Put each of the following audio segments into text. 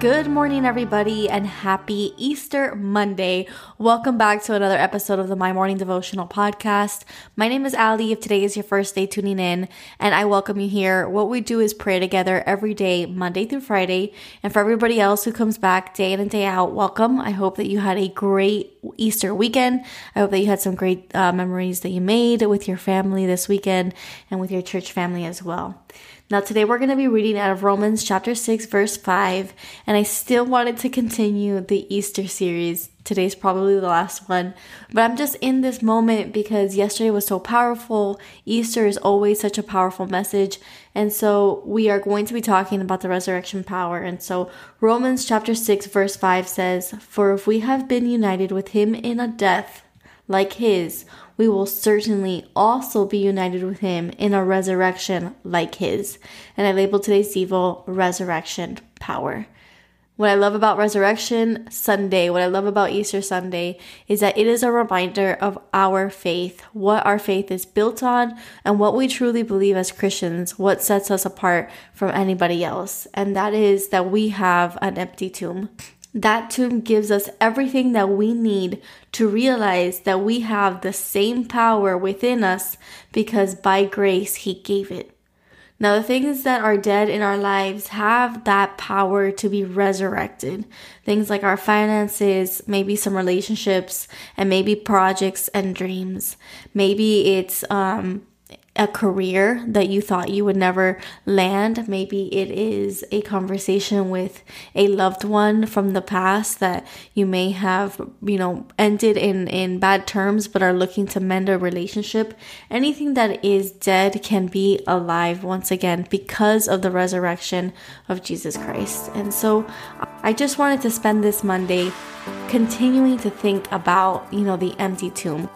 Good morning, everybody, and happy Easter Monday. Welcome back to another episode of the My Morning Devotional Podcast. My name is Ali. If today is your first day tuning in, and I welcome you here. What we do is pray together every day, Monday through Friday. And for everybody else who comes back day in and day out, welcome. I hope that you had a great Easter weekend. I hope that you had some great uh, memories that you made with your family this weekend and with your church family as well. Now, today we're going to be reading out of Romans chapter 6, verse 5, and I still wanted to continue the Easter series. Today's probably the last one, but I'm just in this moment because yesterday was so powerful. Easter is always such a powerful message, and so we are going to be talking about the resurrection power. And so, Romans chapter 6, verse 5 says, For if we have been united with him in a death like his, we will certainly also be united with him in a resurrection like his. And I labeled today's devo Resurrection Power. What I love about Resurrection Sunday, what I love about Easter Sunday, is that it is a reminder of our faith, what our faith is built on, and what we truly believe as Christians, what sets us apart from anybody else. And that is that we have an empty tomb. That tomb gives us everything that we need to realize that we have the same power within us because by grace He gave it. Now, the things that are dead in our lives have that power to be resurrected. Things like our finances, maybe some relationships, and maybe projects and dreams. Maybe it's um, a career that you thought you would never land. Maybe it is a conversation with a loved one from the past that you may have, you know, ended in, in bad terms but are looking to mend a relationship. Anything that is dead can be alive once again because of the resurrection of Jesus Christ. And so I just wanted to spend this Monday continuing to think about, you know, the empty tomb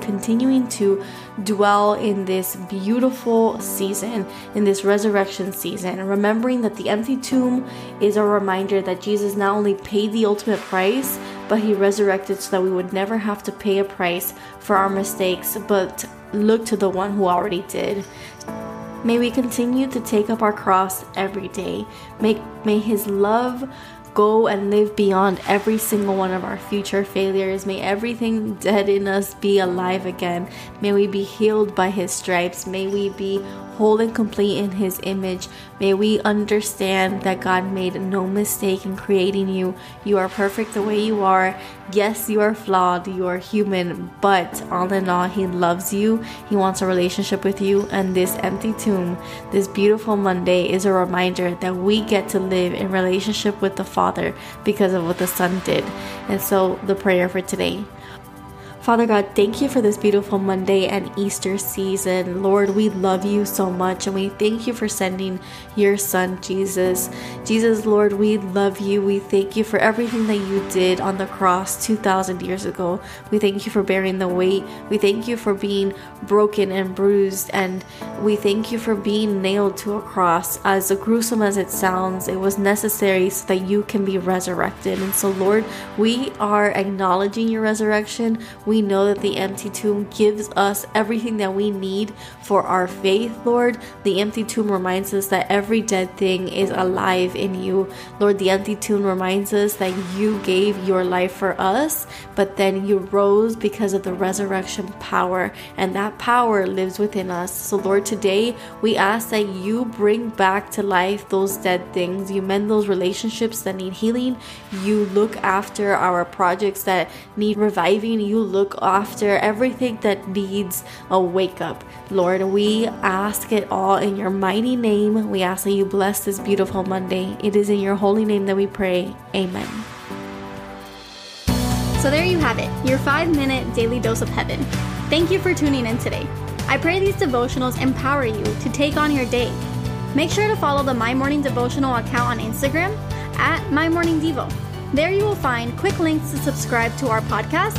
continuing to dwell in this beautiful season, in this resurrection season, remembering that the empty tomb is a reminder that Jesus not only paid the ultimate price, but he resurrected so that we would never have to pay a price for our mistakes, but look to the one who already did. May we continue to take up our cross every day. May, may his love go and live beyond every single one of our future failures. May everything dead in us be alive again. May we be healed by His stripes. May we be whole and complete in His image. May we understand that God made no mistake in creating you. You are perfect the way you are. Yes, you are flawed, you are human, but all in all, He loves you. He wants a relationship with you. And this empty tomb, this beautiful Monday, is a reminder that we get to live in relationship with the Father because of what the Son did. And so, the prayer for today Father God, thank you for this beautiful Monday and Easter season. Lord, we love you so much and we thank you for sending your son, Jesus. Jesus, Lord, we love you. We thank you for everything that you did on the cross 2,000 years ago. We thank you for bearing the weight. We thank you for being broken and bruised. And we thank you for being nailed to a cross. As gruesome as it sounds, it was necessary so that you can be resurrected. And so, Lord, we are acknowledging your resurrection. We we know that the empty tomb gives us everything that we need for our faith, Lord. The empty tomb reminds us that every dead thing is alive in you. Lord, the empty tomb reminds us that you gave your life for us, but then you rose because of the resurrection power, and that power lives within us. So, Lord, today we ask that you bring back to life those dead things. You mend those relationships that need healing. You look after our projects that need reviving. You look look after everything that needs a wake up. Lord, we ask it all in your mighty name. We ask that you bless this beautiful Monday. It is in your holy name that we pray. Amen. So there you have it, your five minute daily dose of heaven. Thank you for tuning in today. I pray these devotionals empower you to take on your day. Make sure to follow the My Morning Devotional account on Instagram at My Morning Devo. There you will find quick links to subscribe to our podcast